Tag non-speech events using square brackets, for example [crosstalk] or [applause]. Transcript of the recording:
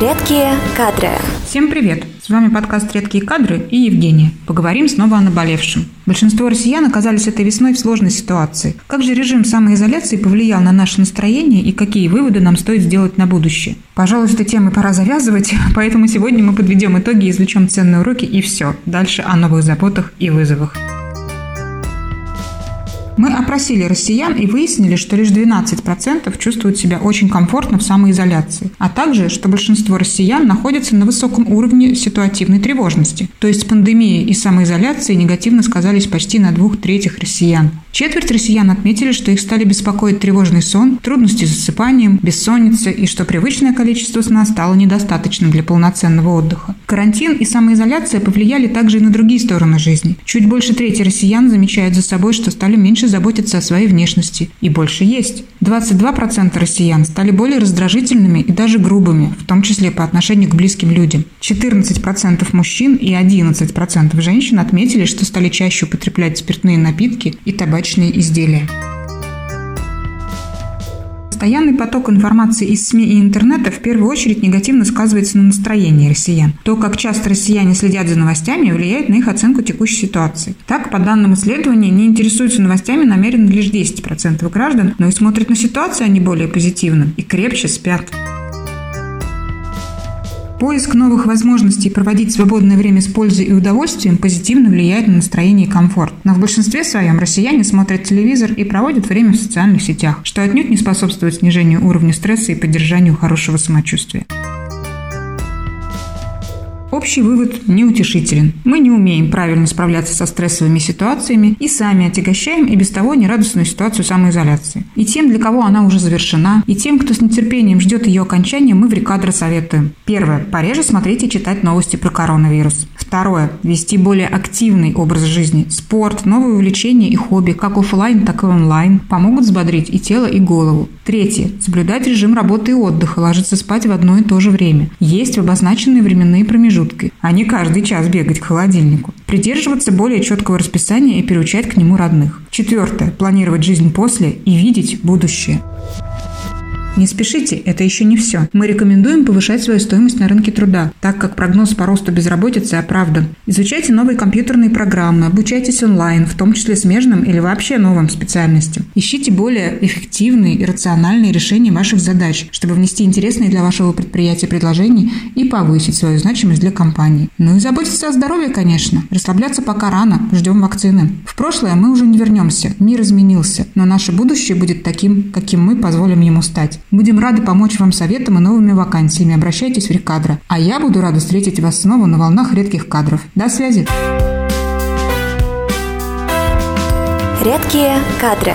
Редкие кадры. Всем привет! С вами подкаст «Редкие кадры» и Евгения. Поговорим снова о наболевшем. Большинство россиян оказались этой весной в сложной ситуации. Как же режим самоизоляции повлиял на наше настроение и какие выводы нам стоит сделать на будущее? Пожалуй, с этой темой пора завязывать, [laughs] поэтому сегодня мы подведем итоги, извлечем ценные уроки и все. Дальше о новых заботах и вызовах. Мы опросили россиян и выяснили, что лишь 12% чувствуют себя очень комфортно в самоизоляции, а также, что большинство россиян находятся на высоком уровне ситуативной тревожности. То есть пандемия и самоизоляция негативно сказались почти на двух третьих россиян. Четверть россиян отметили, что их стали беспокоить тревожный сон, трудности с засыпанием, бессонница и что привычное количество сна стало недостаточным для полноценного отдыха. Карантин и самоизоляция повлияли также и на другие стороны жизни. Чуть больше трети россиян замечают за собой, что стали меньше заботиться о своей внешности и больше есть. 22% россиян стали более раздражительными и даже грубыми, в том числе по отношению к близким людям. 14% мужчин и 11% женщин отметили, что стали чаще употреблять спиртные напитки и табачные изделия. Постоянный поток информации из СМИ и интернета в первую очередь негативно сказывается на настроении россиян. То, как часто россияне следят за новостями, влияет на их оценку текущей ситуации. Так, по данным исследования, не интересуются новостями намеренно лишь 10% граждан, но и смотрят на ситуацию они более позитивно и крепче спят. Поиск новых возможностей проводить свободное время с пользой и удовольствием позитивно влияет на настроение и комфорт. Но в большинстве своем россияне смотрят телевизор и проводят время в социальных сетях, что отнюдь не способствует снижению уровня стресса и поддержанию хорошего самочувствия. Общий вывод неутешителен. Мы не умеем правильно справляться со стрессовыми ситуациями и сами отягощаем и без того нерадостную ситуацию самоизоляции. И тем, для кого она уже завершена, и тем, кто с нетерпением ждет ее окончания, мы в Рекадро советуем. Первое. Пореже смотреть и читать новости про коронавирус. Второе. Вести более активный образ жизни. Спорт, новые увлечения и хобби, как офлайн, так и онлайн, помогут взбодрить и тело, и голову. Третье. Соблюдать режим работы и отдыха, ложиться спать в одно и то же время. Есть в обозначенные временные промежутки, а не каждый час бегать к холодильнику. Придерживаться более четкого расписания и переучать к нему родных. Четвертое. Планировать жизнь после и видеть будущее. Не спешите, это еще не все. Мы рекомендуем повышать свою стоимость на рынке труда, так как прогноз по росту безработицы оправдан. Изучайте новые компьютерные программы, обучайтесь онлайн, в том числе смежным или вообще новым специальностям. Ищите более эффективные и рациональные решения ваших задач, чтобы внести интересные для вашего предприятия предложения и повысить свою значимость для компании. Ну и заботиться о здоровье, конечно. Расслабляться пока рано, ждем вакцины. В прошлое мы уже не вернемся, мир изменился, но наше будущее будет таким, каким мы позволим ему стать. Будем рады помочь вам советом и новыми вакансиями. Обращайтесь в Рекадро. А я буду рада встретить вас снова на волнах редких кадров. До связи! Редкие кадры.